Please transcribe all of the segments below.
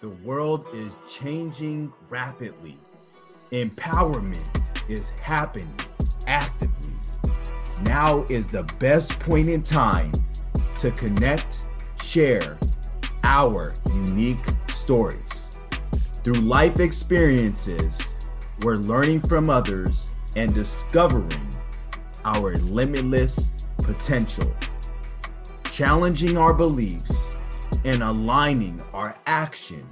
The world is changing rapidly. Empowerment is happening actively. Now is the best point in time to connect, share our unique stories. Through life experiences, we're learning from others and discovering our limitless potential, challenging our beliefs, and aligning our action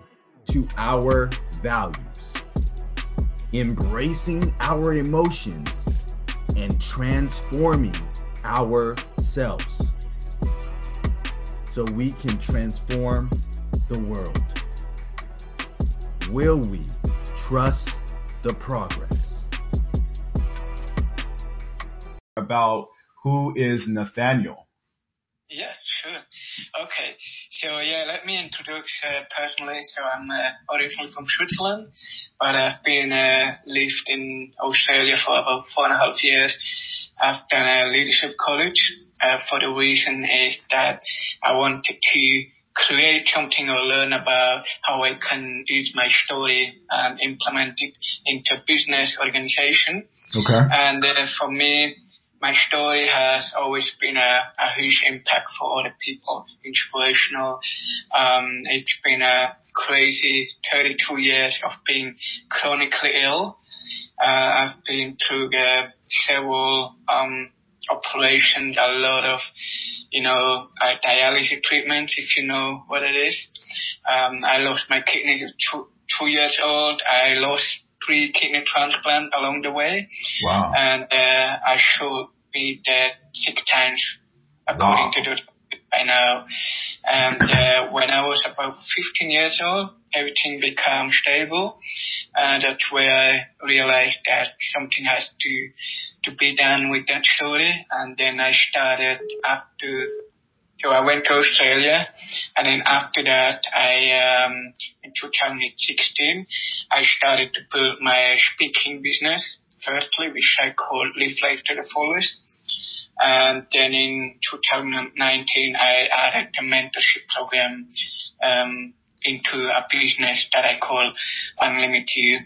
to our values, embracing our emotions, and transforming ourselves so we can transform the world. Will we trust the progress? About who is Nathaniel? Yeah, sure. Okay, so yeah, let me introduce uh, personally. So I'm uh, originally from Switzerland, but I've been uh, lived in Australia for about four and a half years. I've done a leadership college uh, for the reason is that I wanted to create something or learn about how I can use my story and implement it into business organization. Okay. And uh, for me, my story has always been a, a huge impact for other people, inspirational. Um, it's been a crazy 32 years of being chronically ill. Uh, I've been through several um, operations, a lot of, you know, uh, dialysis treatments, if you know what it is. Um, I lost my kidneys at two, two years old. I lost three kidney transplants along the way. Wow. And uh, I should be dead six times, according Wow. to the by now. And uh, when I was about 15 years old, everything became stable, and that's where I realized that something has to to be done with that story. And then I started after. So I went to Australia, and then after that, I um, in 2016, I started to build my speaking business. Firstly, which I called Live Life to the Fullest. And then in 2019, I added the mentorship program um, into a business that I call Unlimited You.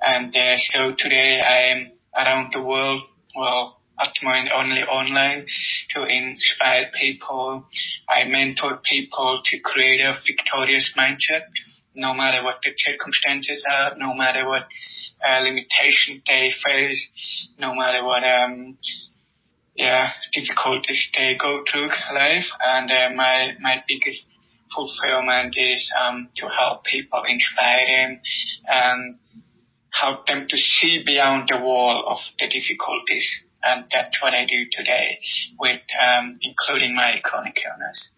And uh, so today I'm around the world, well, at the moment only online to inspire people. I mentor people to create a victorious mindset, no matter what the circumstances are, no matter what uh, they face, no matter what um, yeah, difficulties they go through life. And uh, my my biggest fulfillment is um, to help people, inspire them, and help them to see beyond the wall of the difficulties. And that's what I do today, with um, including my chronic illness.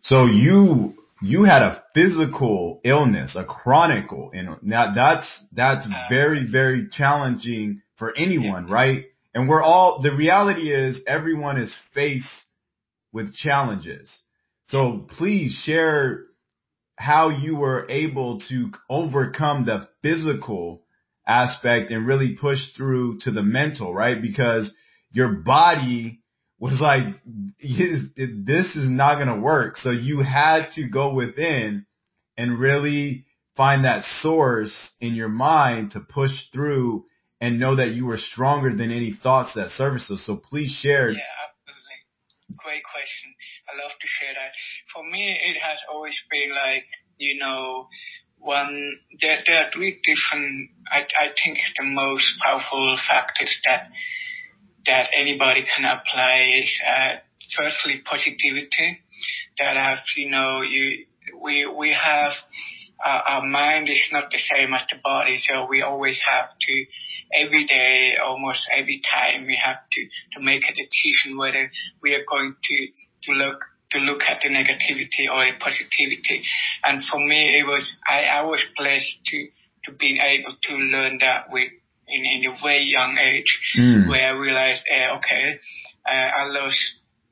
So you you had a physical illness, a chronic illness. Now that's that's very very challenging for anyone, right? And we're all the reality is everyone is faced with challenges. So please share how you were able to overcome the physical aspect and really push through to the mental, right? Because your body was like, this is not going to work. So you had to go within and really find that source in your mind to push through and know that you were stronger than any thoughts that surfaced. So please share. Yeah, absolutely. Great question. I love to share that. For me, it has always been like, you know, one, there, there are three different, I, I think the most powerful factors that, that anybody can apply uh, firstly positivity. That have, you know, you, we, we have, uh, our mind is not the same as the body, so we always have to, every day, almost every time, we have to, to make a decision whether we are going to, to look, to look at the negativity or the positivity. And for me, it was, I, I was blessed to, to being able to learn that with, in, in a very young age, Mm. where I realized, uh, okay, uh, I lost,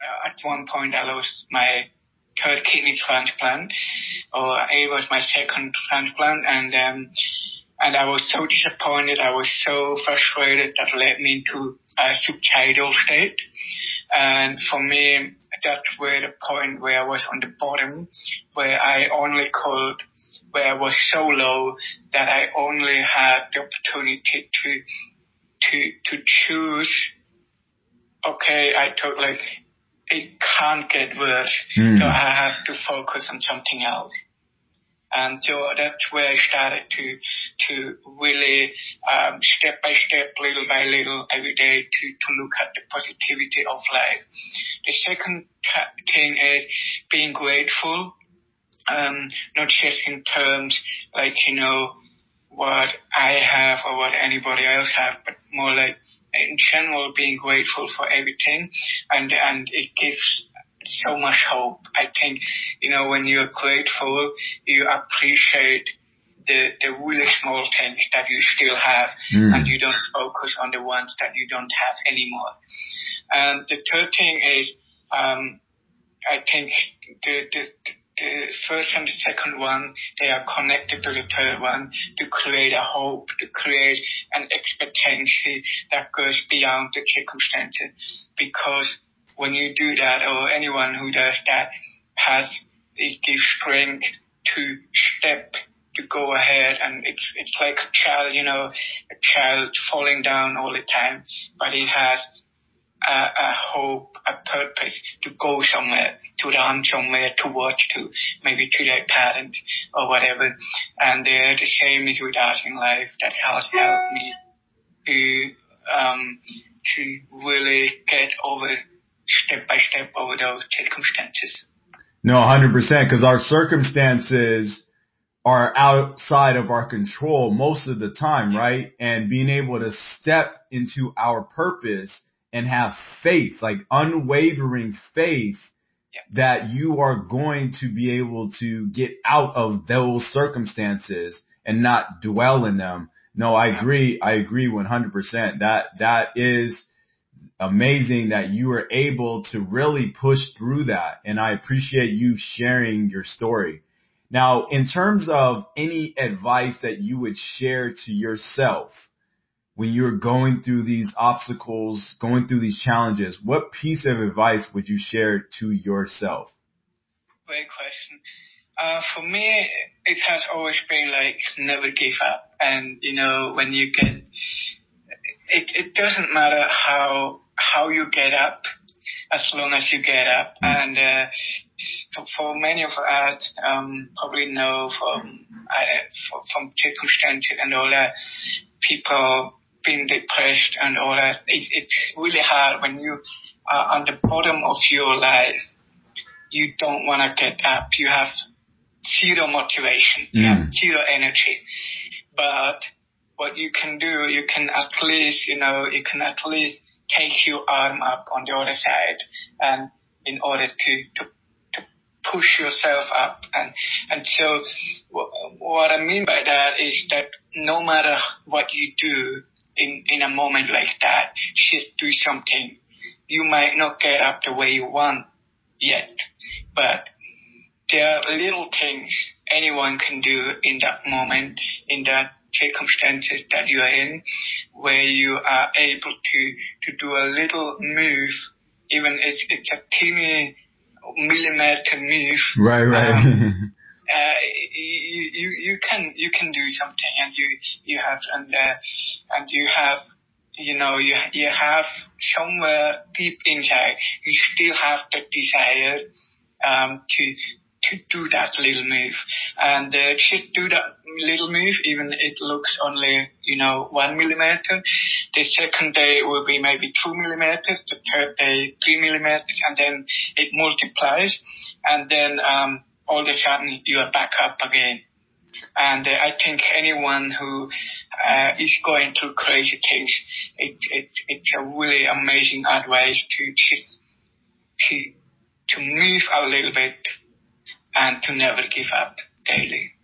uh, at one point I lost my third kidney transplant, or it was my second transplant, and um, and I was so disappointed. I was so frustrated that led me into a suicidal state. And for me, that was the point where I was on the bottom, where I only could, where I was so low that I only had the opportunity to, to, to choose, okay, I took like, it can't get worse, mm. so I have to focus on something else. And so that's where I started to, to really, um, step by step, little by little, every day to, to look at the positivity of life. The second t- thing is being grateful, um, not just in terms like, you know, what I have or what anybody else have, but more like in general being grateful for everything and, and it gives so much hope. I think, you know, when you're grateful, you appreciate the, the really small things that you still have mm. and you don't focus on the ones that you don't have anymore. And the third thing is, um, I think the, the, the first and the second one, they are connected to the third one to create a hope, to create an expectancy that goes beyond the circumstances. Because when you do that, or anyone who does that, has it gives strength to step to go ahead and it's it's like a child, you know, a child falling down all the time, but it has a, a hope, a purpose to go somewhere, to run somewhere, to watch to maybe to their parents or whatever. And uh, the same is with in life. That has helped me to um, to really get over step by step over those circumstances. No, 100%, because our circumstances are outside of our control most of the time, right? And being able to step into our purpose and have faith, like unwavering faith that you are going to be able to get out of those circumstances and not dwell in them. No, I agree. I agree 100%. That, that is amazing that you were able to really push through that. And I appreciate you sharing your story. Now, in terms of any advice that you would share to yourself when you're going through these obstacles, going through these challenges, what piece of advice would you share to yourself? Great question. Uh, for me, it has always been like never give up. And, you know, when you get, it, it doesn't matter how how you get up as long as you get up. Mm. And uh, for, for many of us, um, probably know from uh, from circumstances and all that, people being depressed and all that. It, it's really hard when you are on the bottom of your life. You don't want to get up. You have zero motivation, mm. zero energy. But what you can do, you can at least, you know, you can at least take your arm up on the other side and in order to, to, to push yourself up. And, and so what I mean by that is that no matter what you do in, in a moment like that, just do something. You might not get up the way you want yet, but there are little things anyone can do in that moment, in that circumstances that you are in, where you are able to, to do a little move, even if it's a teeny millimeter move. Right, right. Um, uh, you, you, you can, you can do something and you, you have, and, uh, and you have, you know, you, you have somewhere deep inside, you still have the desire, um, to, to do that little move. And uh, just do that little move, even it looks only, you know, one millimeter. The second day will be maybe two millimeters, the third day three millimeters, and then it multiplies. And then um, all of a sudden you are back up again. And uh, I think anyone who uh, is going through crazy things, it, it, it's a really amazing advice to to to move a little bit and to never give up daily.